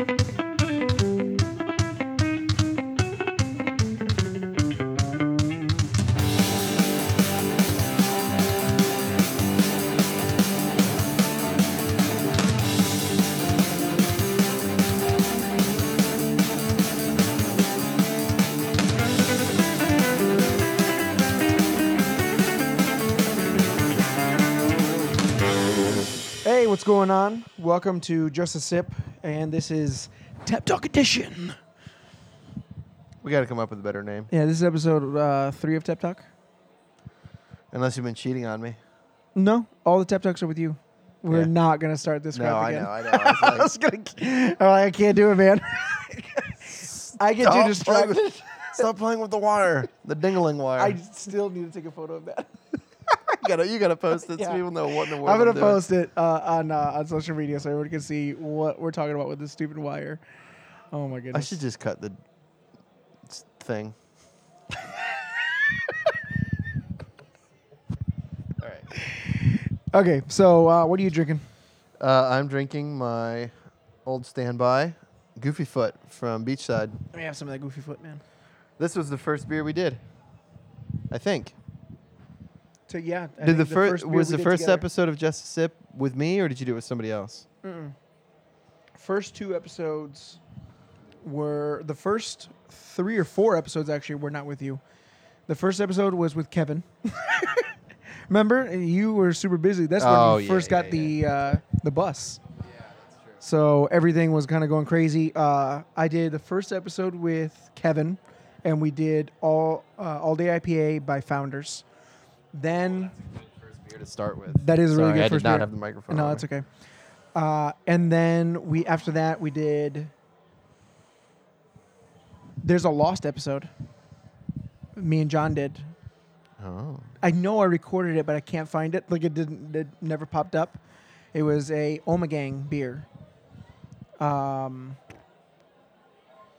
Hey, what's going on? Welcome to Just a Sip, and this is Tap Talk Edition. We got to come up with a better name. Yeah, this is episode uh, three of Tap Talk. Unless you've been cheating on me. No, all the Tap Talks are with you. We're Yeah. not gonna start this. No, crap I again. know, I know. I was I like, was gonna. I'm like, I can't do it, man. I get too Stop playing distracted. with- Stop playing with the wire, the dingling wire. I still need to take a photo of that. you gotta, you gotta post it Yeah. people know what in the world I'm gonna doing. post it uh, on uh, on social media so everyone can see what we're talking about with this stupid wire. Oh my goodness! I should just cut the thing. All right. Okay, so uh, what are you drinking? Uh, I'm drinking my old standby, Goofy Foot from Beachside. Let me have some of that goofy foot, man. This was the first beer we did. I think. So yeah, I did the, think first was the first together- episode of Just a Sip with me, or did you do it with somebody else? Mm-mm. First two episodes were the first three or four episodes actually were not with you. The first episode was with Kevin. Remember, you were super busy. That's when Oh, you yeah, first got yeah, the uh, the bus. Yeah, so everything was kind of going crazy. Uh, I did the first episode with Kevin, and we did all uh, all day IPA by Founders. Then First beer to start with. that is a really Sorry, good I first did not beer. have the microphone. No, on that's okay. Uh, and then we after that we did. There's a lost episode. Me and John did. Oh. I know I recorded it, but I can't find it. Like it didn't. It never popped up. It was a Ommegang beer. Um.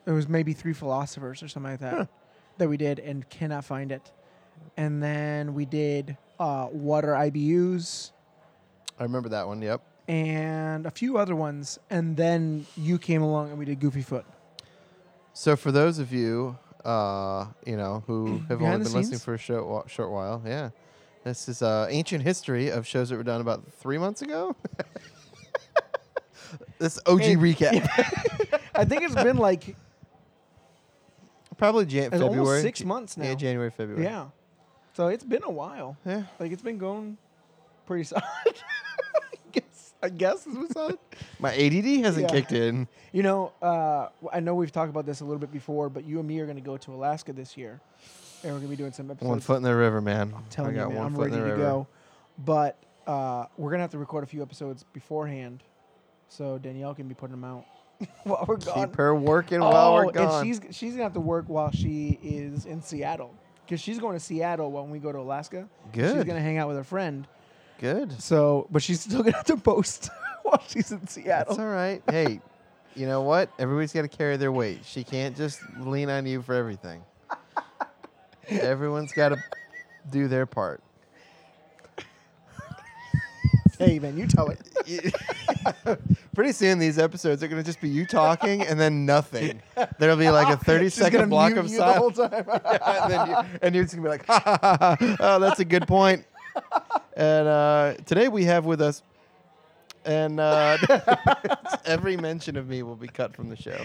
It was maybe three philosophers or something like that Huh. that we did, and cannot find it. And then we did uh, water IBUs I remember that one. Yep. and a few other ones, and then you came along and we did Goofy Foot. So for those of you, uh, you know, who have Behind only been listening for a short, wa- short while, yeah, this is uh, ancient history of shows that were done about three months ago. this OG Hey, recap, I think it's been like probably Jan- it's February, almost six months now. Yeah, January, February. Yeah, so it's been a while. yeah. Like it's been going pretty solid. I guess. I guess is what's solid. My ADD hasn't Yeah. kicked in. You know, uh, I know we've talked about this a little bit before, but you and me are going to go to Alaska this year, and we're going to be doing some episodes. One foot in the river, man. I'm telling I got you, man, one I'm foot ready in the to river. go. But uh, we're gonna have to record a few episodes beforehand, so Danielle can be putting them out while we're gone. Keep her working while we're Oh, gone. and she's she's gonna have to work while she is in Seattle because she's going to Seattle when we go to Alaska. Good. She's gonna hang out with her friend. Good. So, but she's still gonna have to post while she's in Seattle. That's all right. hey, you know what? Everybody's got to carry their weight. She can't just lean on you for everything. Everyone's got to do their part. Hey, man, you tell it. Pretty soon, these episodes are going to just be you talking and then nothing. There'll be like a 30 She's gonna second block mute of you the whole silence. time. and, then you, and you're just going to be like, ha, ha, ha, ha. Oh, that's a good point. And uh, today we have with us, and uh, every mention of me will be cut from the show.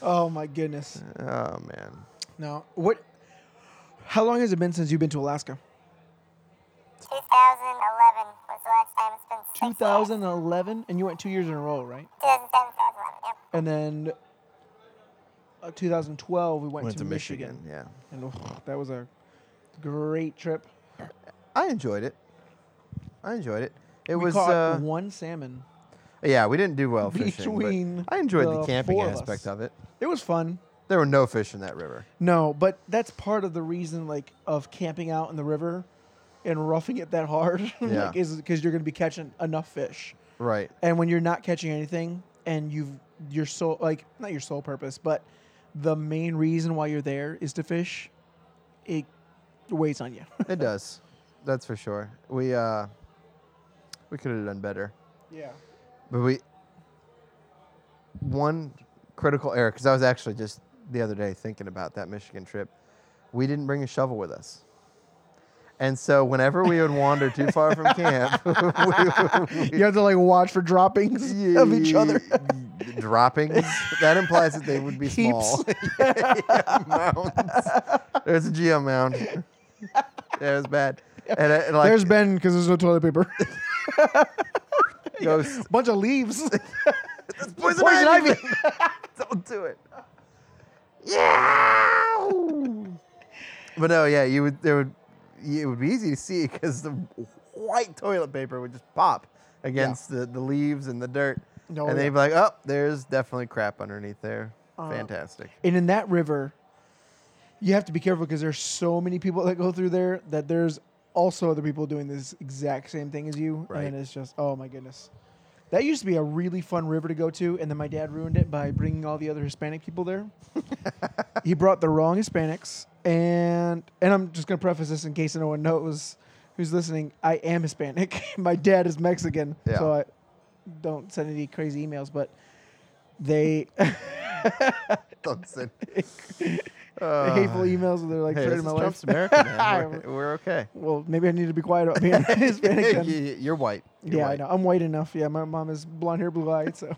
oh my goodness. Oh, man. Now, what? How long has it been since you've been to Alaska? 2011 was the last time. It's been six years. 2011, and you went two years in a row, right? 2007, 2011. Yep. And then uh, 2012, we went, Went to, to Michigan, Michigan, yeah. and oh, that was a great trip. I enjoyed it. I enjoyed it. It we was caught uh, one salmon. yeah, we didn't do well fishing. Between I enjoyed the the camping four of aspect us. of it. It was fun. There were no fish in that river. No, but that's part of the reason, like, of camping out in the river and roughing it that hard, Yeah. like, is because you're going to be catching enough fish. Right. And when you're not catching anything, and you've your sole like not your sole purpose, but the main reason why you're there is to fish, it weighs on you. It does. That's for sure. We uh we could have done better. yeah. But we one critical error because I was actually just the other day thinking about that Michigan trip. We didn't bring a shovel with us. And so whenever we would wander too far from camp, we, You have to like watch for droppings of each other. droppings. That implies that they would be small. Yeah, mounds. There's a geo mound. Yeah, it was bad. And, uh, like There's Ben because there's no toilet paper. goes, Bunch of leaves. poison, Poison ivy. ivy. Don't do it. Yeah. But no, yeah, you would. There would. It would be easy to see because the white toilet paper would just pop against the, the leaves and the dirt, Oh, and yeah. they'd be like, "Oh, there's definitely crap underneath there." Uh, Fantastic. And in that river, you have to be careful because there's so many people that go through there that there's also other people doing this exact same thing as you, Right. and it's just oh my goodness. That used to be a really fun river to go to, and then my dad ruined it by bringing all the other Hispanic people there. he brought the wrong Hispanics, and and I'm just gonna preface this in case no one knows who's listening. I am Hispanic. my dad is Mexican, Yeah. so I don't send any crazy emails. But they Don't send hateful emails where they're like Uh, Hey, this my life. Trump's America, man. We're, we're okay. Well, maybe I need to be quiet about being Hispanic. You're white. You're yeah, I know. I'm white enough. Yeah, my mom is blonde hair, blue eyed. So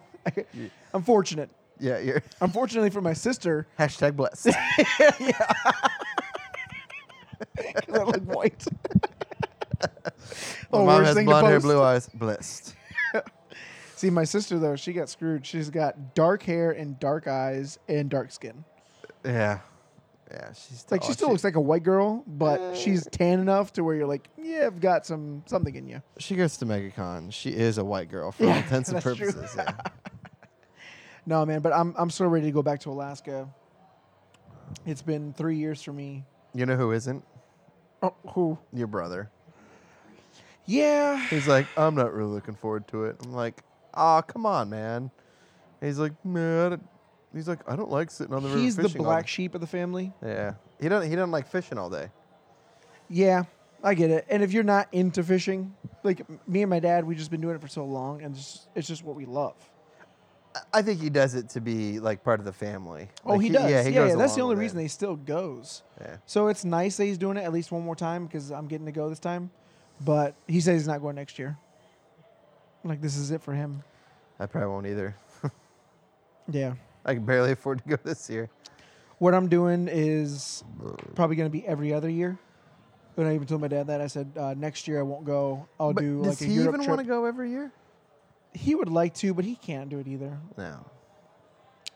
You- I'm fortunate. Yeah, you're Unfortunately for my sister, hashtag blessed. 'cause I look white. My Oh, mom has blonde hair, blue eyes. Blessed. See, my sister though, she got screwed. She's got dark hair and dark eyes and dark skin. Yeah, yeah. She's Like she oh, still looks like a white girl, but she's tan enough to where you're like, yeah, I've got some something in you. She goes to MegaCon. She is a white girl for all intents and purposes. Yeah. No, man, but I'm I'm so ready to go back to Alaska. It's been three years for me. You know who isn't? Oh, who? Your brother. Yeah. He's like, I'm not really looking forward to it. I'm like, ah, come on, man. He's like, man. I don't-" He's like, I don't like sitting on the river He's the fishing all black day." sheep of the family. Yeah. He don't. He doesn't like fishing all day. Yeah, I get it. And if you're not into fishing, like m- me and my dad, we've just been doing it for so long, and it's just, it's just what we love. I- think he does it to be like part of the family. Oh, Like, he does. Yeah, Yeah, he yeah, goes that's the only reason it. he still goes. Yeah. So it's nice that he's doing it at least one more time because I'm getting to go this time. But he says he's not going next year. Like this is it for him. I probably won't either. Yeah. I can barely afford to go this year. What I'm doing is probably going to be every other year. And I even told my dad that I said uh, next year I won't go. I'll But do does like a he even want to go every year? He would like to, but he can't do it either. No.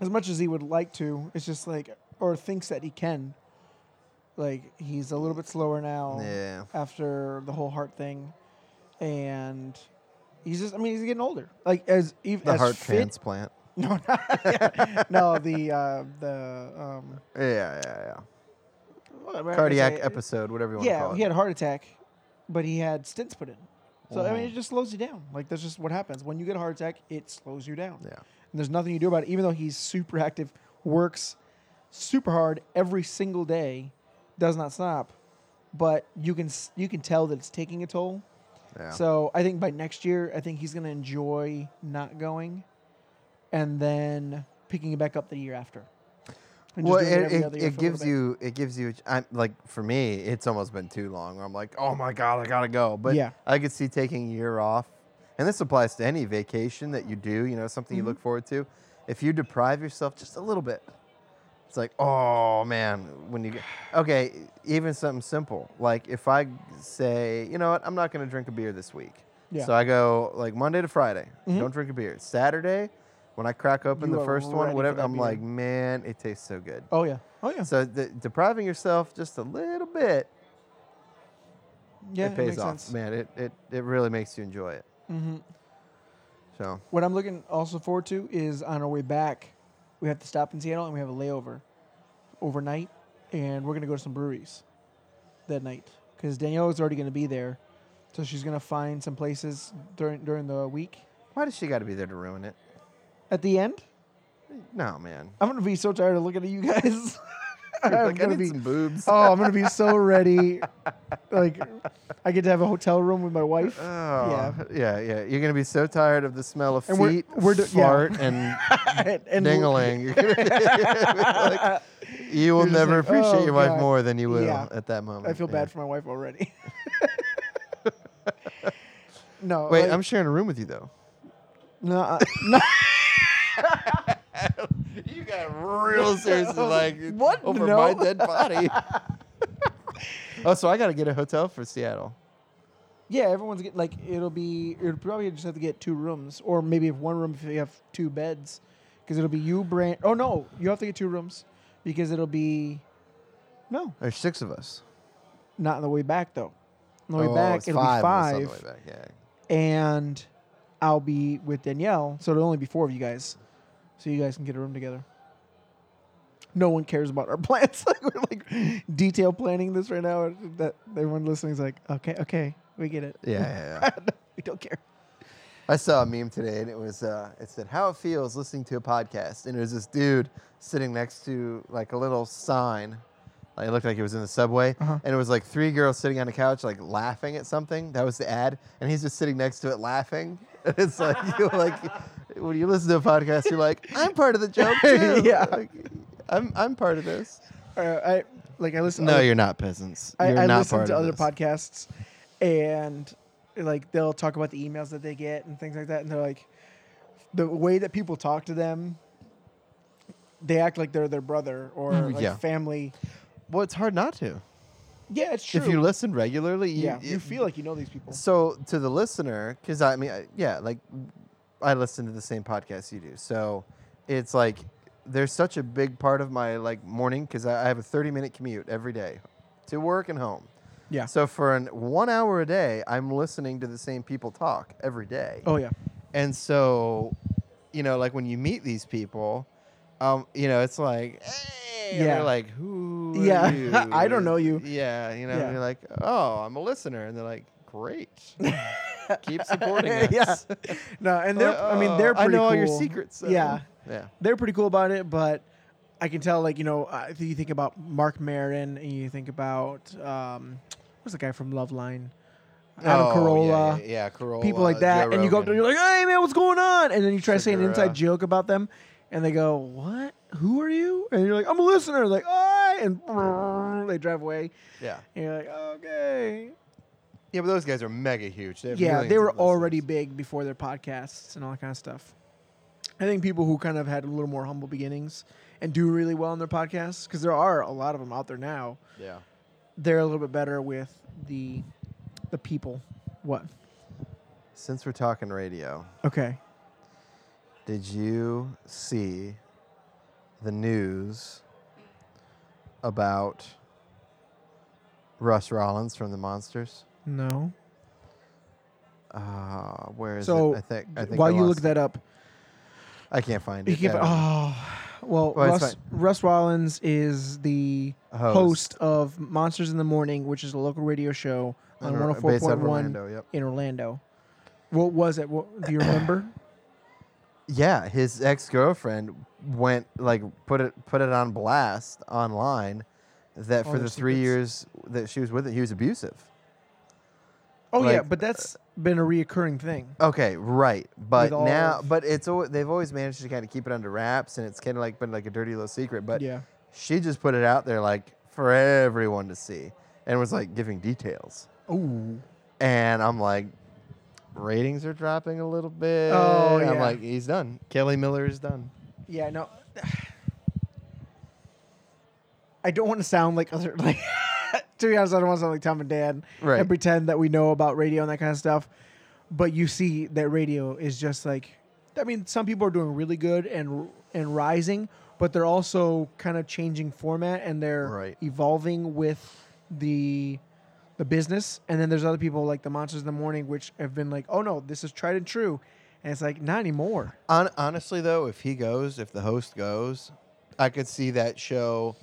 as much as he would like to, it's just like or thinks that he can. Like he's a little bit slower now Yeah. after the whole heart thing, and he's just. I mean, he's getting older. Like as even The as heart fit, transplant. No, not, no, the uh, the um, Yeah, yeah, yeah. what am I gonna Cardiac say? episode, whatever you want to Yeah, call it. he had a heart attack, but he had stents put in. So I mean, it just slows you down. Like that's just what happens when you get a heart attack. It slows you down. Yeah. And there's nothing you do about it. Even though he's super active, works super hard every single day, does not stop, but you can s- you can tell that it's taking a toll. Yeah. So I think by next year, I think he's gonna enjoy not going, and then picking it back up the year after. Well, it, it, it for a little gives you it gives you I'm like for me it's almost been too long where I'm like oh my god I gotta go but Yeah. I could see taking a year off and this applies to any vacation that you do you know something you Mhm. look forward to if you deprive yourself just a little bit it's like oh man when you get okay even something simple like if I say you know what I'm not gonna drink a beer this week Yeah. so I go like Monday to Friday Mhm. don't drink a beer Saturday when I crack open You the first one whatever I'm beer. like man it tastes so good Oh yeah. Oh yeah. so the, depriving yourself just a little bit, Yeah. it pays makes off, sense. man. It, it it really makes you enjoy it. hmm So What I'm looking also forward to is on our way back, we have to stop in Seattle and we have a layover overnight, and we're gonna go to some breweries that night because Danielle is already gonna be there, so she's gonna find some places during during the week. why does she got to be there to ruin it? At the end, No, man. I'm gonna be so tired of looking at you guys. I'm like, gonna need be. boobs. Oh, I'm gonna be so ready. like, I get to have a hotel room with my wife. Oh, yeah, yeah, yeah. You're gonna be so tired of the smell of And we're- feet, we're do- yeah. fart, and and, and gonna be like, you will never like, appreciate "Oh, your wife God." more than you will Yeah. at that moment. I feel Yeah. bad for my wife already. no, Wait, like, I'm sharing a room with you though. no, uh, no. you got real serious, like What? over No. my dead body. oh, so I got to get a hotel for Seattle. Yeah, everyone's get like it'll be it'll probably just have to get two rooms or maybe if one room if you have two beds because it'll be you Brand. Oh no, you have to get two rooms because it'll be no There's six of us. not on the way back though. On the way Oh, back it's it'll five be five on the way back. Yeah. and I'll be with Danielle, so it'll only be four of you guys, so you guys can get a room together. No one cares about our plans. like we're like detail planning this right now. That everyone listening is like, okay, okay, we get it. Yeah, yeah, yeah. we don't care. I saw a meme today, and it was uh, it said how it feels listening to a podcast, and it was this dude sitting next to like a little sign, like it looked like it was in the subway, Uh-huh. and it was like three girls sitting on a couch like laughing at something. That was the ad, and he's just sitting next to it laughing. And it's like you like when you listen to a podcast, you're like, I'm part of the joke too. Yeah. Like, I'm I'm part of this. Uh, I like I listen. No, other- you're not peasants. I, You're I not listen to other this. podcasts, and like they'll talk about the emails that they get and things like that, and they're like, the way that people talk to them, they act like they're their brother or Mm, like yeah. family. Well, it's hard not to. Yeah, it's true. If you listen regularly, you, yeah, you feel like you know these people. So to the listener, because I mean, I- yeah, like I listen to the same podcast you do, so it's like there's such a big part of my like morning because I I have a 30 minute commute every day to work and home. Yeah. So for an one hour a day, I'm listening to the same people talk every day. Oh yeah. And so, you know, like when you meet these people, um, you know, it's like, hey, Yeah. they're like, who? are Yeah. you?" I don't know you. Yeah, you know, Yeah. you're like, oh, I'm a listener, and they're like, great, keep supporting us. yeah. No, and they're. I mean, they're. "Oh, I Pretty know all your secrets. so-" Yeah. yeah, they're pretty cool about it, but I can tell, like, you know, uh, if you think about Marc Maron and you think about, um, what's the guy from Loveline? Adam Oh, yeah, Carolla. yeah, yeah, Carolla, People like that. Joe and you go up there, Rogan. you're like, hey, man, what's going on? And then you try to say an inside joke about them, and they go, what? Who are you? And you're like, I'm a listener. Like, oh, and they drive away. yeah, And you're like, okay. Yeah, but those guys are mega huge. They Yeah, they were already big before their podcasts and all that kind of stuff. I think people who kind of had a little more humble beginnings and do really well on their podcasts, because there are a lot of them out there now, Yeah. they're a little bit better with the the people. What? Since we're talking radio, Okay. Did you see the news about Russ Rollins from the Monsters? No. Uh, where is So it? I think. I think while I you look lost that up. I can't find it. Uh, oh, well, Well, Russ. Russ Rollins is the Host. host. of Monsters in the Morning, which is a local radio show on in Or- based out of 104.1 in Orlando. What was it? What, do you remember? Yeah, his ex girlfriend went like put it put it on blast online that All for the three years that she was with it, he was abusive. Oh yeah, but uh, that's been a reoccurring thing. Okay, right. But all now, of- but it's al- they've always managed to kind of keep it under wraps, and it's kind of like been like a dirty little secret. But yeah. she just put it out there like for everyone to see, and was like giving details. Ooh. And I'm like, ratings are dropping a little bit. Oh, I'm yeah. like, he's done. Kelly Miller is done. Yeah, no. I don't want to sound like other like. To be honest, I don't want to sound like Tom and Dan Right. and pretend that we know about radio and that kind of stuff. But you see that radio is just like, I mean, some people are doing really good and and rising, but they're also kind of changing format and they're Right. evolving with the the business. And then there's other people like the Monsters in the Morning, which have been like, oh no, this is tried and true, and it's like not anymore. Hon- honestly, though, if he goes, if the host goes, I could see that show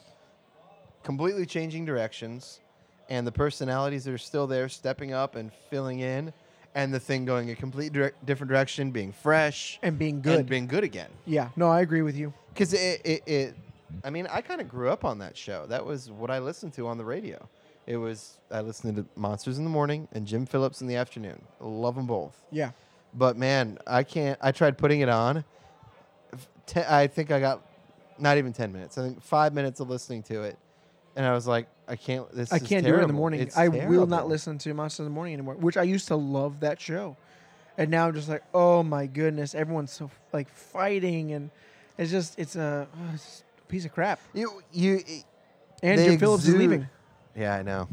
completely changing directions, and the personalities that are still there stepping up and filling in, and the thing going a complete direct, different direction, being fresh And being good. and being good again. yeah, no, I agree with you. Because it, it, it, I mean, I kind of grew up on that show. That was what I listened to on the radio. It was I listened to Monsters in the morning and Jim Phillips in the afternoon. Love them both. Yeah. But man, I can't. I tried putting it on. Ten, I think I got not even ten minutes. I think five minutes of listening to it, and I was like, I can't. This I is can't do it in the morning. It's I will not listen to Monsters in the Morning anymore, which I used to love that show. And now I'm just like, oh my goodness, everyone's so like fighting, and it's just it's a, oh, it's a piece of crap. You you. Eh, and They Jim Phillips is leaving, Yeah, I know.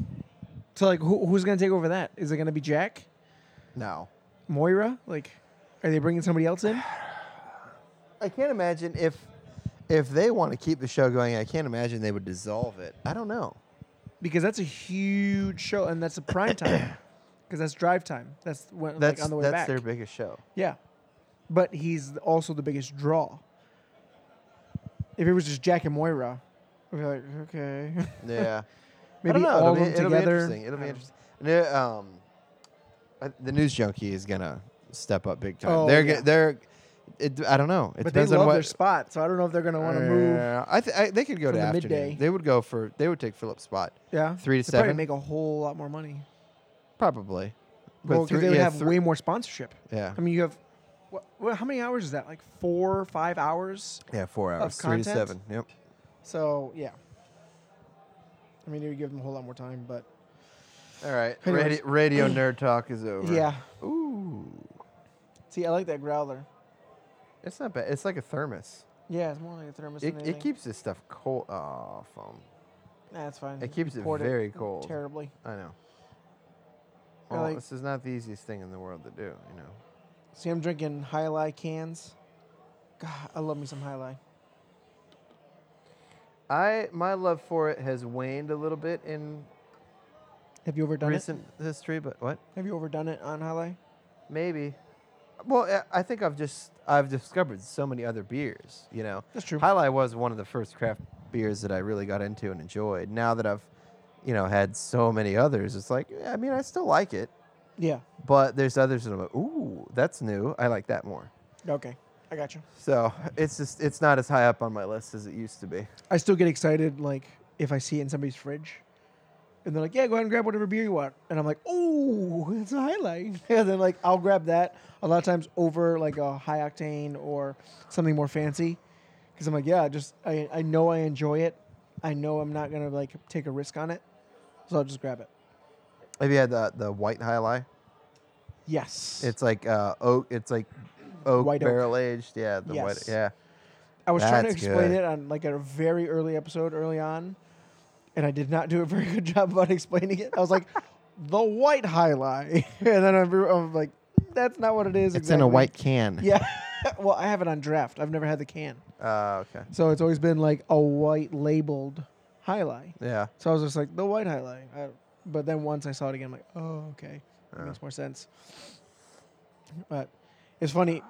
so like, who, who's gonna take over that? Is it gonna be Jack, No, Moira? Like, are they bringing somebody else in? I can't imagine if if they want to keep the show going. I can't imagine they would dissolve it. I don't know. Because that's a huge show, and that's a prime time. Because that's drive time. That's when That's like on the way that's back. their biggest show. Yeah. But he's also the biggest draw. If it was just Jack and Moira, we'd be like, okay. Yeah. I Maybe don't know. all it'll of be, them it'll be together. interesting. It'll be interesting. Um, the news junkie is gonna step up big time. Oh, they're yeah. they're. It, I don't know. It But they depends on love what their spot, so I don't know if they're going to want to move. I, th- I they could go from to the afternoon. midday. They would go for. They would take Philip's spot. Yeah. Three to They'd probably seven? make a whole lot more money. Probably. Well, because three- they would yeah, have thr- way more sponsorship. Yeah. I mean, you have, what, what, how many hours is that? Like four, five hours? Yeah, four hours. Three to content? seven. Yep. So, yeah. I mean, it would give them a whole lot more time, but All right. Anyways. Radio, radio nerd talk is over. yeah. Ooh. See, I like that growler. It's not bad. It's like a thermos. Yeah, it's more like a thermos. It, than it keeps this stuff cold. Oh, foam. Nah, it's fine. It keeps it Poured very cold. Terribly. I know. Well, like- this is not the easiest thing in the world to do, you know. See, I'm drinking Jai Alai cans. God, I love me some Jai Alai. I my love for it has waned a little bit in Have you overdone recent history, but what? Have you overdone it on Jai Alai? Maybe. Well, I- I think I've just I've discovered so many other beers. You know, That's true. Jai Alai was one of the first craft beers that I really got into and enjoyed. Now that I've, you know, had so many others, it's like I mean I still like it, Yeah. but there's others that I'm like, ooh, that's new. I like that more. Okay. I got you. So it's just it's not as high up on my list as it used to be. I still get excited like if I see it in somebody's fridge. And they're like, yeah, go ahead and grab whatever beer you want. And I'm like, oh, it's a Jai Alai. And then like I'll grab that a lot of times over like a high octane or something more fancy. Because I'm like, yeah, just I, I know I enjoy it. I know I'm not gonna like take a risk on it. So I'll just grab it. Have you had the the white Jai Alai? Yes. It's like uh, oak. It's like oak White oak. barrel aged. Yeah, the white. Yes. Yeah. I was trying to That's explain good. it on like a very early episode early on, and I did not do a very good job about explaining it. I was like, the white Jai Alai, and then I'm, I'm like, that's not what it is. It's in a white can. Yeah. well, I have it on draft. I've never had the can, Uh, okay. so it's always been like a white labeled Jai Alai. Yeah. So I was just like the white Jai Alai. I, but then once I saw it again, I'm like, oh, okay, that Yeah. makes more sense. But it's funny.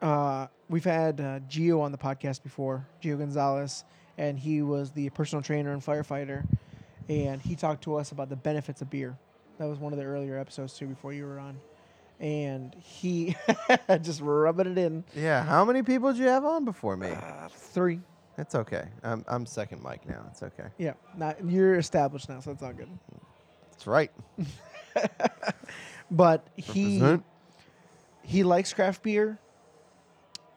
Uh, we've had uh, Gio on the podcast before, Gio Gonzalez, and he was the personal trainer and firefighter, and he talked to us about the benefits of beer. That was one of the earlier episodes too, before you were on, and he just rubbing it in. Yeah. How many people did you have on before me? Uh, three, It's okay. I'm I'm second mic now. It's okay. yeah. Not you're established now, so it's all good. That's right. But he. Represent. he likes craft beer,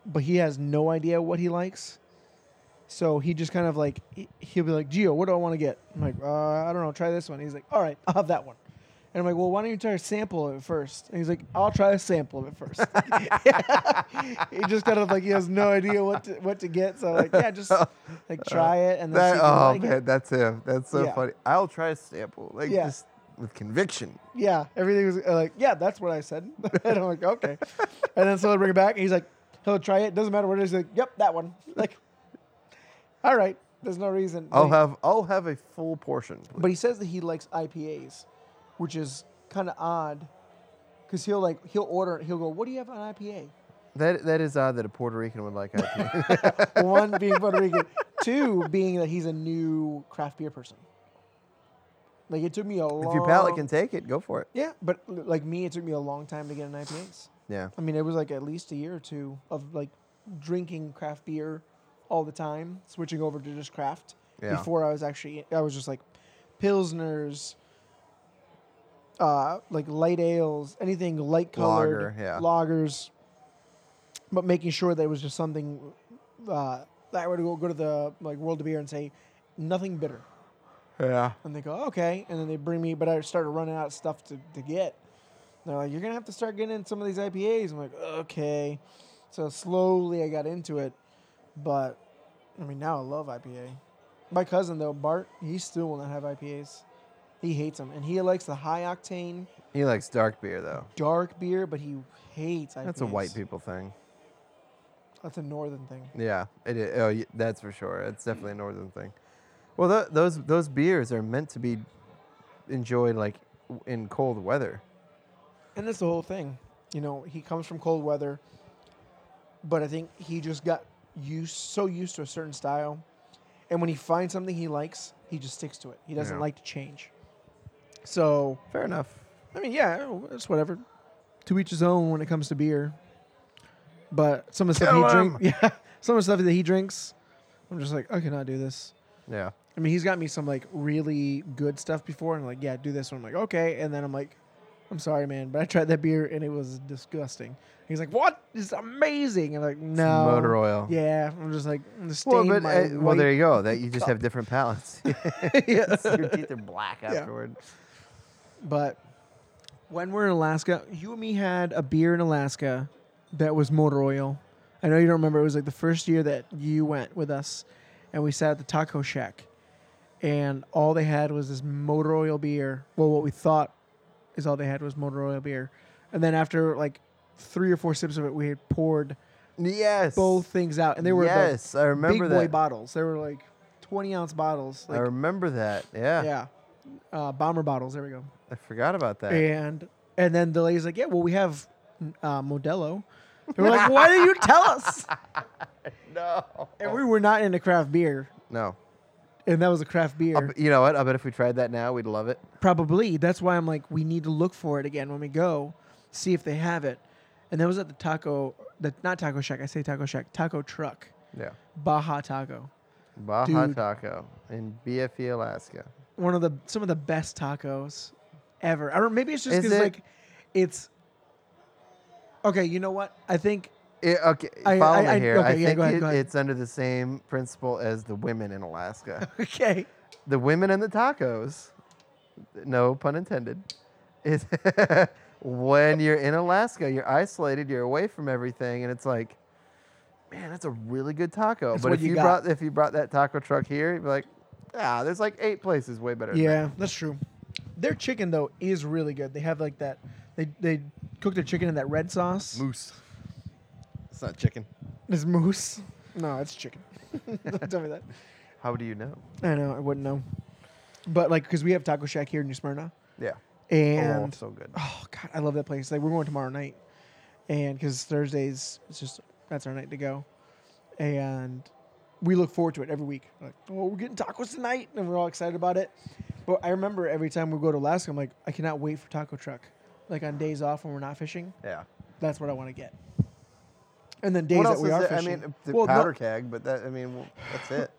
but he has no idea what he likes. So he just kind of like he- he'll be like, "Gio, what do I want to get?" I'm like, uh, "I don't know. Try this one." He's like, "All right, I'll have that one." And I'm like, "Well, why don't you try a sample of it first? And he's like, "I'll try a sample of it first. he just kind of like he has no idea what to what to get. So like, yeah, just like try it and then That, see if you oh like man, it. that's him. That's so Yeah. funny. I'll try a sample, like Yeah. just with conviction. Yeah, everything was uh, like, yeah, that's what I said. and I'm like, okay. And then so I bring it back. And he's like, he'll try it. Doesn't matter what it is. He's like, yep, that one. Like, all right. There's no reason. I'll have I'll have a full portion. But he says that he likes IPAs, which is kind of odd, because he'll like he'll order. He'll go, what do you have on IPA? That that is odd that a Puerto Rican would like IPA. One being Puerto Rican, two being that he's a new craft beer person. Like it took me a long. if your palate can take it, go for it. Yeah, but l- like me, it took me a long time to get an IPAs. Yeah. I mean, it was like at least a year or two of like drinking craft beer all the time, switching over to just craft. Yeah. Before I was actually, I was just like pilsners, uh, like light ales, anything light colored, Lager, yeah. lagers. But making sure that it was just something uh, I would go go to the like World of Beer and say nothing bitter, Yeah. and they go okay, and then they bring me, but I started running out of stuff to, to get. They're like, you're gonna have to start getting in some of these IPAs. I'm like, okay. So slowly I got into it, but I mean now I love IPA. My cousin though, Bart, he still will not have IPAs. He hates them, and he likes the high octane He likes dark beer though. dark beer, but he hates IPAs. That's a white people thing. That's a northern thing. Yeah, it is. Oh, y- that's for sure. It's definitely a northern thing. Well, th- those those beers are meant to be enjoyed like w- in cold weather. And that's the whole thing. You know, he comes from cold weather, but I think he just got used so used to a certain style. And when he finds something he likes, he just sticks to it. He doesn't Yeah. like to change. So, Fair enough. I mean, yeah, it's whatever. To each his own when it comes to beer. But some of the stuff Kill he him! drinks, yeah, some of the stuff that he drinks, I'm just like, I cannot do this. Yeah. I mean, he's got me some like really good stuff before, and I'm like, yeah, do this one. I'm like, okay, and then I'm like, I'm sorry, man, but I tried that beer and it was disgusting. He's like, what? It's amazing. I'm like, no, motor oil. Yeah, I'm just like, Well, but uh, well, there you go. That you just have different palates. Yeah. Your teeth are black Yeah. afterward. But when we're in Alaska, you and me had a beer in Alaska that was motor oil. I know you don't remember. It was like the first year that you went with us, and we sat at the taco shack, and all they had was this motor oil beer. Well, what we thought is all they had was motor oil beer, and then after like three or four sips of it, we had poured Yes. both things out, and they were yes, I remember big boy that. bottles. They were like twenty ounce bottles. I remember that. Yeah. yeah, uh, bomber bottles. There we go. I forgot about that. And and then the lady's like, yeah, well, we have uh, Modelo. And we're like, why didn't you tell us? no. And we were not into craft beer, No. And that was a craft beer. I'll you know what? I bet if we tried that now, we'd love it. Probably. That's why I'm like, we need to look for it again when we go, see if they have it. And that was at the taco, the not taco shack. I say taco shack, taco truck, Yeah. Baja Taco. Baja Dude. Taco in BFE, Alaska. One of the some of the best tacos ever. I don't. Maybe it's just because it? like, it's. Okay, you know what? I think It, okay, I- follow I- me here. I okay, yeah, think ahead, it- it's under the same principle as the women in Alaska. okay. the women and the tacos, no pun intended, is when you're in Alaska, you're isolated, you're away from everything, and it's like, man, that's a really good taco. That's but if you you, brought if you brought that taco truck here, you'd be like, ah, there's like eight places way better. than Yeah, that's true. Their chicken though is really good. They have like that. They they cook their chicken in that red sauce. that. moose. It's not chicken. It's moose. No, it's chicken. Don't tell me that. How do you know? I know. I wouldn't know. But like, because we have Taco Shack here in New Smyrna, Yeah. and oh, so good. oh god, I love that place. Like we're going tomorrow night, and because Thursdays, it's just that's our night to go, and we look forward to it every week. Like, oh, we're getting tacos tonight, and we're all excited about it. But I remember every time we go to Alaska, I'm like, I cannot wait for taco truck. Like on days off when we're not fishing, Yeah. that's what I want to get. And then days what that we is are there? I fishing. mean, the well, powder keg, but that I mean, well, that's it.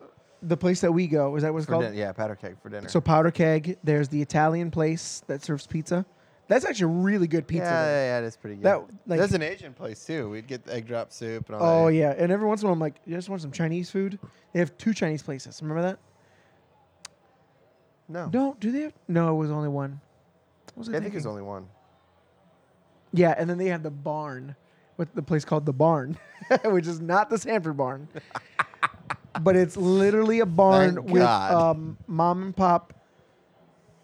the place that we go is that what it's For called? din- yeah, powder keg for dinner. So powder keg. There's the Italian place that serves pizza. That's actually really good pizza. yeah, there. yeah, yeah, that's pretty good. That like There's an Asian place too. We'd get the egg drop soup and all oh, that. oh yeah, and every once in a while I'm like, you just want some Chinese food? They have two Chinese places. Remember that? No, No, do they? Have? No, it was only one. What was I, I think thinking? there's only one. Yeah, and then they have the barn, with the place called the barn, which is not the Sanford barn, but it's literally a barn Thank with God. um, mom and pop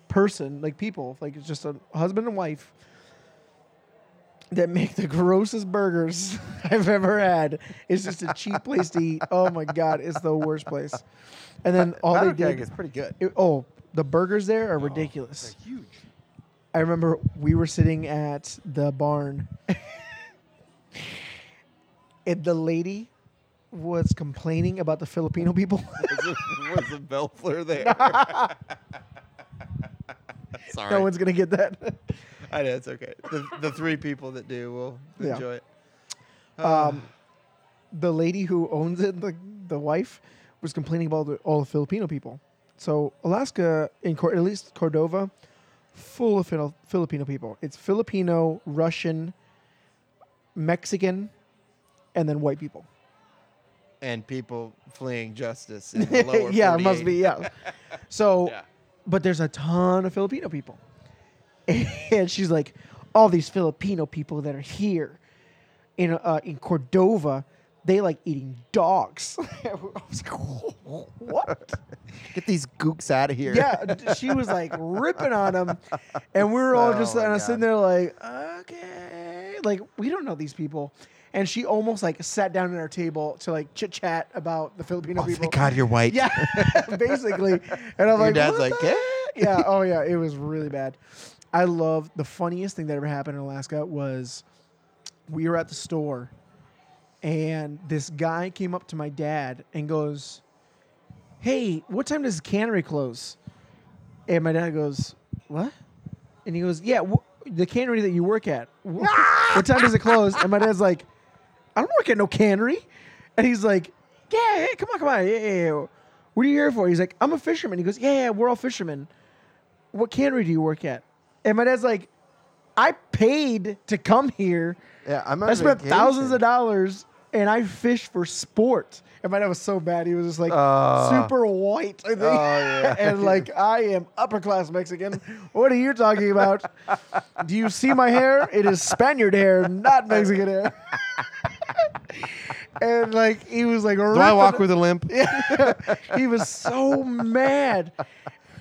person, like people, like it's just a husband and wife that make the grossest burgers I've ever had. It's just a cheap place to eat. Oh my god, it's the worst place. And then all they did, is pretty good. it- oh, the burgers there are ridiculous. They're huge. I remember we were sitting at the barn, and the lady was complaining about the Filipino people. was, a, was a Bellfleur there? Sorry, no one's gonna get that. I know it's okay. The, the three people that do will Yeah. enjoy it. um, the lady who owns it, the the wife, was complaining about the, all the Filipino people. So Alaska, in Cor- at least Cordova, full of Fil- Filipino people. It's Filipino, Russian, Mexican, and then white people. and people fleeing justice. In the lower yeah, it must be. Yeah. So, Yeah. but there's a ton of Filipino people, and she's like, all these Filipino people that are here in uh, in Cordova, they like eating dogs. I was like, what? Get these gooks out of here. yeah, she was like ripping on them, and we were all just Oh my uh, sitting there like, okay, like we don't know these people. And she almost like sat down at our table to like chit chat about the Filipino Oh, people. thank God you're white. Yeah, basically. And I'm Your like, dad's "What like, the "Eh?" yeah, oh yeah, it was really bad. I love the funniest thing that ever happened in Alaska was we were at the store and this guy came up to my dad and goes, Hey, what time does the cannery close? And my dad goes, What? And he goes, Yeah, wh- the cannery that you work at. Wh- what time does it close? And my dad's like, I don't work at no cannery. And he's like, Yeah, yeah, come on, come on. Yeah, yeah, yeah. What are you here for? He's like, I'm a fisherman. He goes, Yeah, yeah, we're all fishermen. What cannery do you work at? And my dad's like, I paid to come here. Yeah, I'm on I spent vacation. thousands of dollars and I fish for sport. And my dad was so bad. He was just like Uh, super white, I think. oh, yeah. and like, I am upper class Mexican. What are you talking about? Do you see my hair? It is Spaniard hair, not Mexican hair. and like, he was like, Do I walk with a limp? Yeah. he was so mad.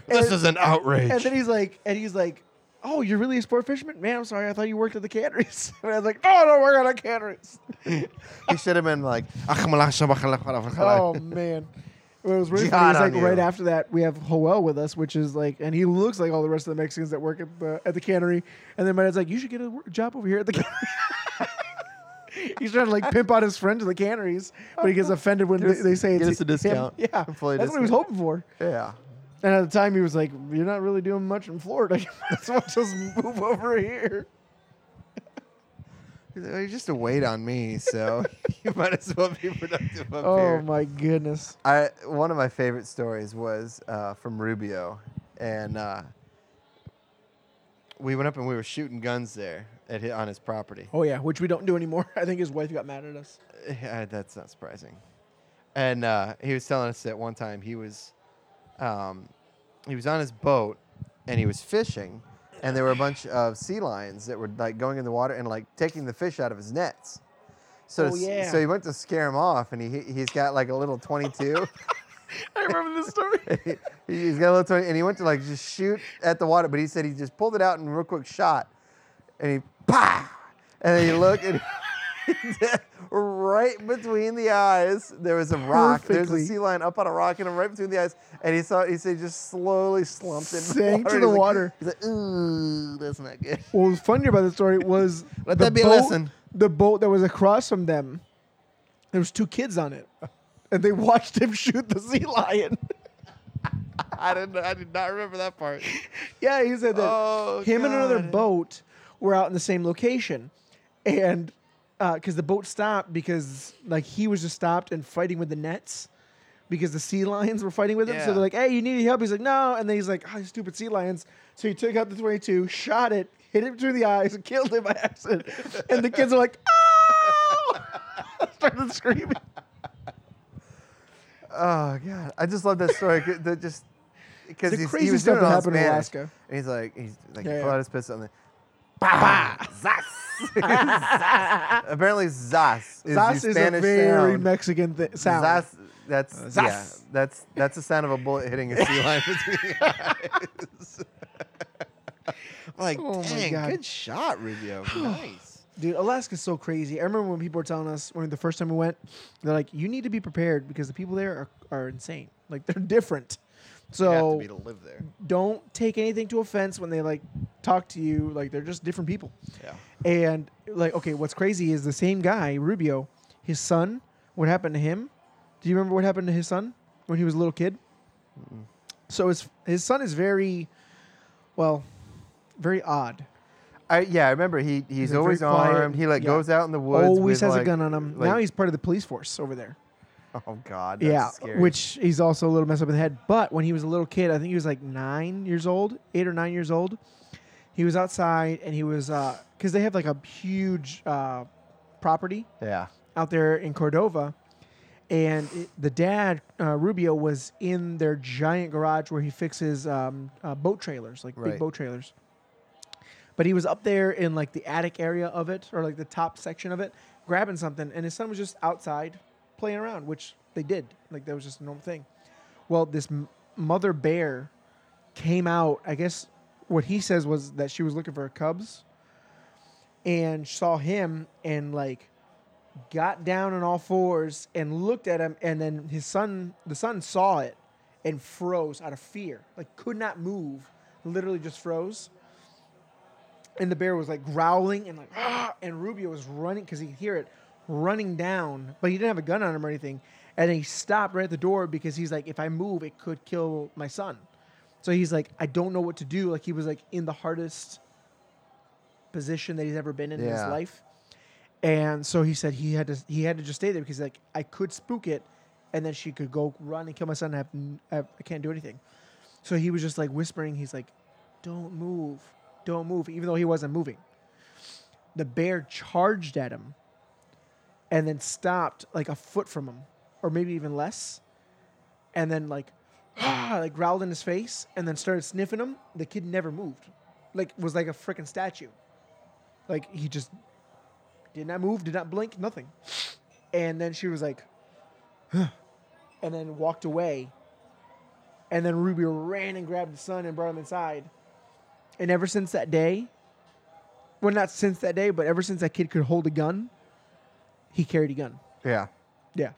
This And- is an outrage. and then he's like, and he's like, "Oh, you're really a sport fisherman, man? I'm sorry, I thought you worked at the canneries." And I was like, "No, I don't work at the canneries." he should have been like, ah, oh man, it was really Jihad funny. It's on like right you. after that, we have Joel with us, which is like, and he looks like all the rest of the Mexicans that work at the at the cannery. And then my dad's like, "You should get a wor- job over here at the cannery." He's trying to like pimp out his friends at the canneries, but he gets offended when us- they, they say it's us a him. discount. Yeah, Employee that's what he was hoping for. yeah. And at the time, he was like, "You're not really doing much in Florida. Let's just move over here." He's like, "Oh, You're just a weight on me, so you might as well be productive up Oh here. my goodness! I one of my favorite stories was uh, from Rubio, and uh, we went up and we were shooting guns there at hi- on his property. Oh yeah, which we don't do anymore. I think his wife got mad at us. Yeah, that's not surprising. And uh, he was telling us that one time he was, um, he was on his boat and he was fishing, and there were a bunch of sea lions that were like going in the water and like taking the fish out of his nets. So, Oh, to yeah. so he went to scare him off, and he he- he's got like a little twenty-two. I remember this story. he's got a little 20, and he went to like just shoot at the water, but he said he just pulled it out and real quick shot, and he pa, and he looked and. right between the eyes, there was a rock. There's a Perfectly. sea lion up on a rock, and him right between the eyes, and he saw. He said he just slowly slumped in Sank to He's the like- water. He's like, ooh, that's not good. what was funnier about the story was Let the that be a boat, lesson. The boat that was across from them, there was two kids on it, and they watched him shoot the sea lion. I didn't. I did not remember that part. yeah, he said that Oh, him and another God. boat were out in the same location, and uh, because the boat stopped because like he was just stopped and fighting with the nets because the sea lions were fighting with him. So they're like, "Hey, you need any help?" He's like, "No," and then he's like, "Oh, stupid sea lions!" So he took out the twenty-two, shot it, hit it between the eyes, and killed him by accident. and the kids are like, "Oh!" started screaming. Oh god, I just love that story. That just because he was doing it all happened in Spanish. Alaska. And he's like, he's like, Yeah, he pulled yeah. out his pistol and then, bah, zas. Zas. Apparently, zas is Zas the is a Spanish very sound. Mexican th- sound. Zas, that's Uh, yeah, that's that's the sound of a bullet hitting a sea lion between the eyes. like, Oh my dang, God. good shot, Rubio. nice. Dude, Alaska's so crazy. I remember when people were telling us when the first time we went, they're like, "You need to be prepared because the people there are, are insane. Like they're different. You have to So be to live there. don't take anything to offense when they like talk to you. Like they're just different people. Yeah. And like, okay, what's crazy is the same guy, Rubio, his son. What happened to him? Do you remember what happened to his son when he was a little kid? So his his son is very, well, very odd. I, yeah, I remember he he's, He's always armed. He like yeah. goes out in the woods. Always with, has like- a gun on him. like- now he's part of the police force over there. Oh God. That's yeah, Scary. which he's also a little messed up in the head. But when he was a little kid, I think he was like nine years old, eight or nine years old. He was outside and he was because they have like a huge uh, property Yeah. out there in Cordova, and it, the dad uh, Rubio was in their giant garage where he fixes um, uh, boat trailers, like big boat trailers. But he was up there in like the attic area of it, or like the top section of it, grabbing something, and his son was just outside playing around, which they did. Like that was just a normal thing. Well, this m- mother bear came out. I guess what he says was that she was looking for her cubs, and saw him and like got down on all fours and looked at him and then his son the son saw it and froze out of fear like could not move literally just froze and the bear was like growling and like "Ah," and rubio was running because he could hear it running down but he didn't have a gun on him or anything and he stopped right at the door because he's like if i move it could kill my son so he's like i don't know what to do like he was like in the hardest position that he's ever been in in his life and so he said he had to he had to just stay there because like I could spook it, and then she could go run and kill my son. And have, have I can't do anything. So he was just like whispering. He's like, "Don't move, don't move," even though he wasn't moving. The bear charged at him, and then stopped like a foot from him, or maybe even less, and then like, ah, like growled in his face, and then started sniffing him. The kid never moved, like was like a freaking statue. Like he just did not move, did not blink, nothing. And then she was like, huh, and then walked away. And then Ruby ran and grabbed the son and brought him inside. And ever since that day, well, not since that day, but ever since that kid could hold a gun, he carried a gun. Yeah. Yeah.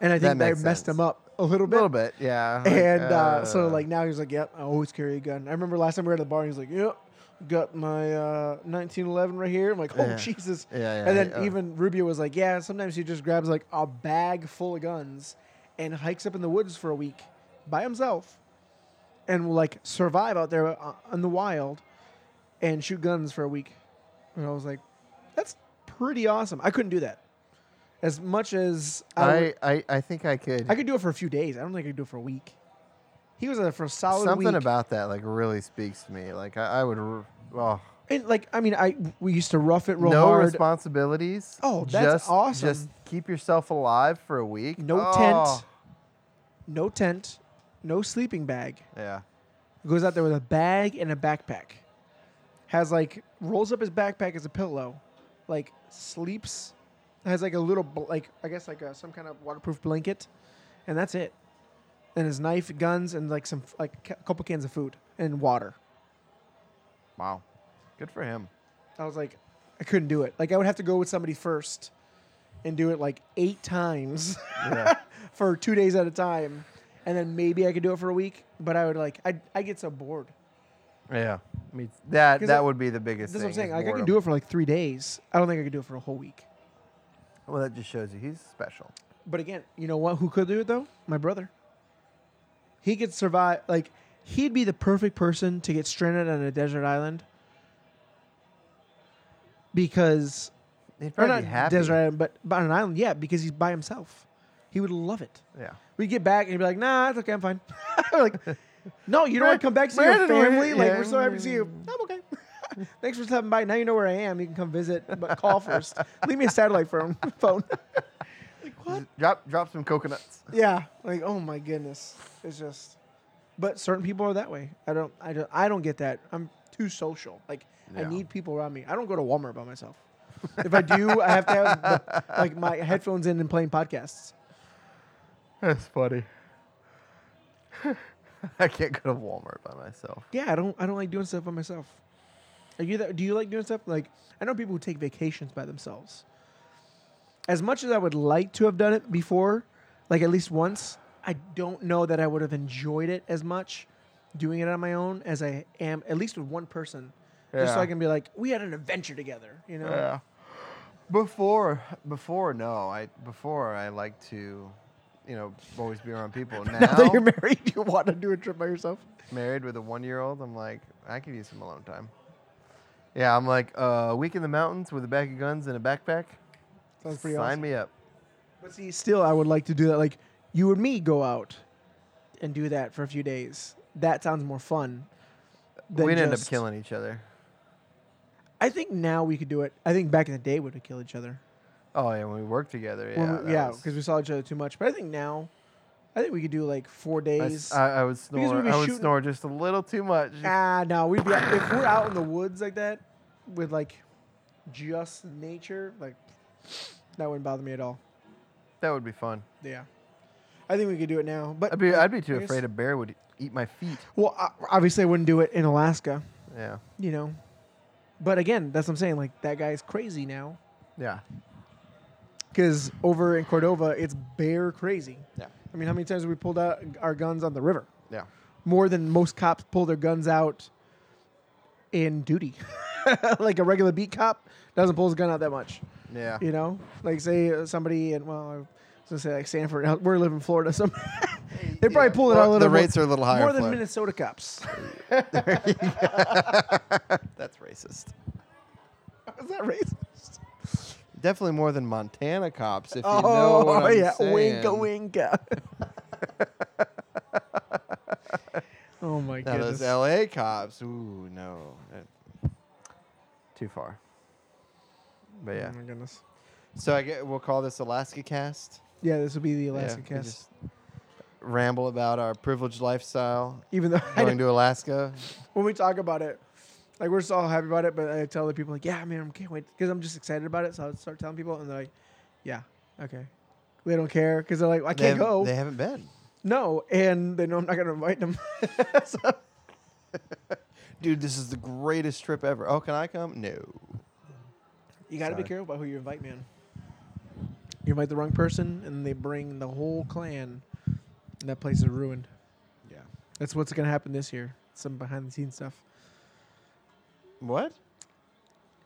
And I think that, makes messed sense. him up a little A bit. little bit, yeah. And uh, so, uh, like, now he's like, yep, I always carry a gun. I remember last time we were at the bar, he's like, yep, got my uh, 1911 right here. I'm like, oh, Yeah. Jesus. Yeah, yeah, and then uh, even Rubio was like, yeah, sometimes he just grabs like a bag full of guns and hikes up in the woods for a week by himself and will like survive out there uh, in the wild and shoot guns for a week. And I was like, that's pretty awesome. I couldn't do that. As much as I, I, would- I, I think I could. I could do it for a few days. I don't think I could do it for a week. He was there for a solid Something week. about that like really speaks to me. Like I, I would. r- Oh, and like I mean, I we used to rough it real no hard. responsibilities. Oh, that's just, awesome. Just keep yourself alive for a week. No Oh, tent, no tent, no sleeping bag. Yeah. Goes out there with a bag and a backpack. Has like rolls up his backpack as a pillow, like sleeps. Has like a little bl- like I guess like a, some kind of waterproof blanket, and that's it. And his knife, guns, and like some like a couple cans of food and water. Wow. Good for him. I was like, I couldn't do it. Like I would have to go with somebody first, and do it like eight times Yeah. for two days at a time, and then maybe I could do it for a week. But I would like I I get so bored. yeah. I mean, that 'Cause that I- would be the biggest. That's what I'm thing, saying. Like I can do it for like three days. I don't think I could do it for a whole week. Well, that just shows you he's special. But again, you know what? Who could do it though? My brother. He could survive. Like he'd be the perfect person to get stranded on a desert island. Because He'd or probably not desert island, but, but on an island, yeah, because he's by himself. He would love it. Yeah. We get back and he'd be like, "Nah, it's okay, I'm fine." like, no, you don't want to come back to see your family. Like, yeah. we're so happy to see you. I'm okay. Thanks for stopping by. Now you know where I am. You can come visit, but call first. Leave me a satellite phone. phone. like what? Drop drop some coconuts. Yeah. Like, oh my goodness. It's just. But certain people are that way. I don't. I don't. I don't get that. I'm too social. Like, I need people around me. I don't go to Walmart by myself. if I do, I have to have the, like my headphones in and playing podcasts. That's funny. I can't go to Walmart by myself. Yeah, I don't. I don't like doing stuff by myself. Are you that? Do you like doing stuff? Like I know people who take vacations by themselves. As much as I would like to have done it before, like at least once, I don't know that I would have enjoyed it as much doing it on my own as I am at least with one person. Just so I can be like, we had an adventure together, you know? Yeah. Before, before, no, I before I like to, you know, always be around people. Now, Now that you're married, you want to do a trip by yourself? married with a one-year-old, I'm like, I could use some alone time. Yeah, I'm like uh, a week in the mountains with a bag of guns and a backpack. Sounds pretty awesome. Sign awesome. me up. But see, still, I would like to do that. Like you and me go out and do that for a few days. That sounds more fun. than We'd end up killing each other. I think now we could do it. I think back in the day we would kill each other. Oh yeah, when we worked together. Yeah. We- yeah, because we saw each other too much. But I think now, I think we could do like four days. I, I would we'd snore. I would shooting- snore just a little too much. ah, no, we'd be out, if we're out in the woods like that with like just nature, like that wouldn't bother me at all. That would be fun. Yeah, I think we could do it now. But I'd be I- I'd be too afraid a bear would eat my feet. Well, o- obviously, I wouldn't do it in Alaska. Yeah. You know, but again, that's what I'm saying. Like that guy's crazy now. Yeah. Because over in Cordova, it's bear crazy. Yeah. I mean, how many times have we pulled out our guns on the river? Yeah. More than most cops pull their guns out in duty. like a regular beat cop doesn't pull his gun out that much. Yeah. You know, like say uh, somebody in well, I was gonna say like Sanford. We live in Florida. Some they probably pull it out a little the more- rates are a little higher. more than. Minnesota cops. That's racist. Is that racist? Definitely more than Montana cops, if you oh know what I'm yeah, saying. winka winka. oh my Now goodness. those L.A. cops, ooh no, Uh, too far. But yeah, Oh my goodness. so I get we'll call this Alaska Cast. Yeah, this will be the Alaska Yeah, we cast. just ramble about our privileged lifestyle, Even though I going to Alaska. when we talk about it, like we're just all happy about it, but I tell the people like, yeah, man, I can't wait because I'm just excited about it. So I start telling people, and they're like, yeah, okay. They don't care because they're like, I can't haven't- go. They haven't been. no, and they know I'm not going to invite them. so, Dude, this is the greatest trip ever. Oh, can I come? No. you got to be careful about who you invite, man. You invite the wrong person, and they bring the whole clan, and that place is ruined. Yeah. That's what's going to happen this year. Some behind the scenes stuff. What?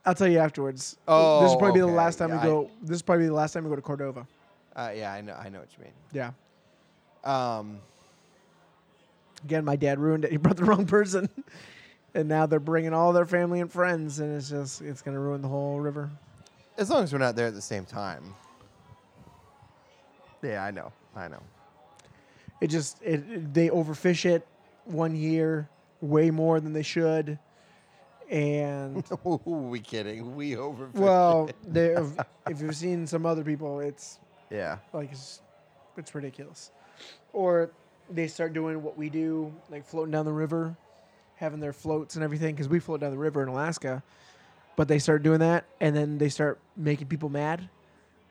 I'll tell you afterwards. Oh, this will probably be the last time Yeah, we I- go. This is probably the last time we go to Cordova. Uh, yeah, I know. I know what you mean. Yeah. Um, Again, my dad ruined it. He brought the wrong person, and now they're bringing all their family and friends, and it's just it's gonna ruin the whole river. as long as we're not there at the same time. Yeah, I know. I know. It just it, it- they overfish it one year way more than they should, and Who we kidding? We over. well, if you've seen some other people, it's Yeah. like it's, it's ridiculous. Or they start doing what we do, like floating down the river, having their floats and everything, because we float down the river in Alaska. But they start doing that, and then they start making people mad.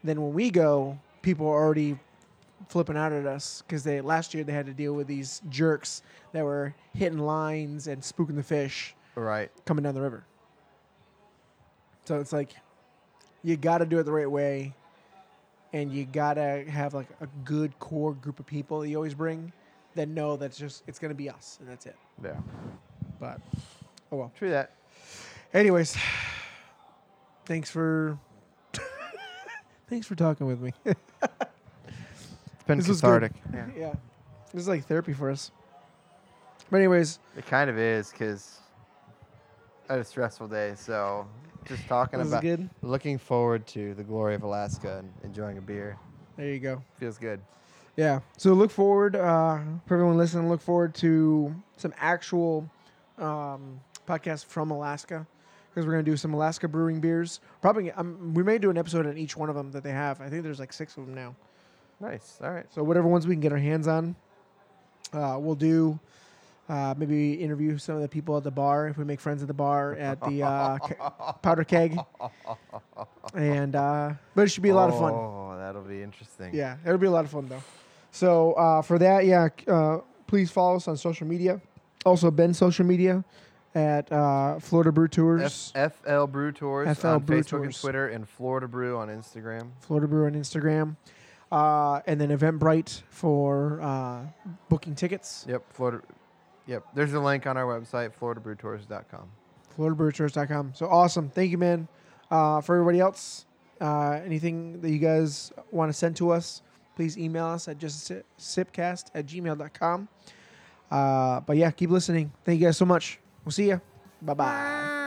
Then when we go, people are already flipping out at us because they last year they had to deal with these jerks that were hitting lines and spooking the fish Right. coming down the river. So it's like you got to do it the right way, and you got to have like a good core group of people that you always bring that know that's just it's gonna be us and that's it. Yeah. But oh well. True that. Anyways, thanks for thanks for talking with me. It's been This cathartic. Yeah. yeah, this is like therapy for us. But anyways, It kind of is because had a stressful day. So just talking this is about good. looking forward to the glory of Alaska and enjoying a beer There you go. feels good. Yeah. So look forward, uh, for everyone listening, look forward to some actual um, podcasts from Alaska because we're going to do some Alaska brewing beers. Probably, um, we may do an episode on each one of them that they have. I think there's like six of them now. Nice. All right. So whatever ones we can get our hands on, uh, we'll do. Uh, maybe interview some of the people at the bar if we make friends at the bar at the uh, Ke- Powder Keg, and uh, but it should be a lot of fun. Oh, that'll be interesting. Yeah, it'll be a lot of fun though. So uh, for that, yeah, uh, please follow us on social media. Also, Ben's social media at uh, Florida Brew Tours, F- FL Brew Tours FL on Brew Facebook and Twitter, and Florida Brew on Instagram. Florida Brew on Instagram, uh, and then Eventbrite for uh, booking tickets. Yep, Florida. Yep, there's a link on our website, floridabrewtours.com. FloridaBrewTours.com. So awesome, thank you, man. Uh, for everybody else, uh, anything that you guys want to send to us, please email us at just sipcast at gmail.com. Uh, but yeah, keep listening. Thank you guys so much. We'll see you. Bye bye.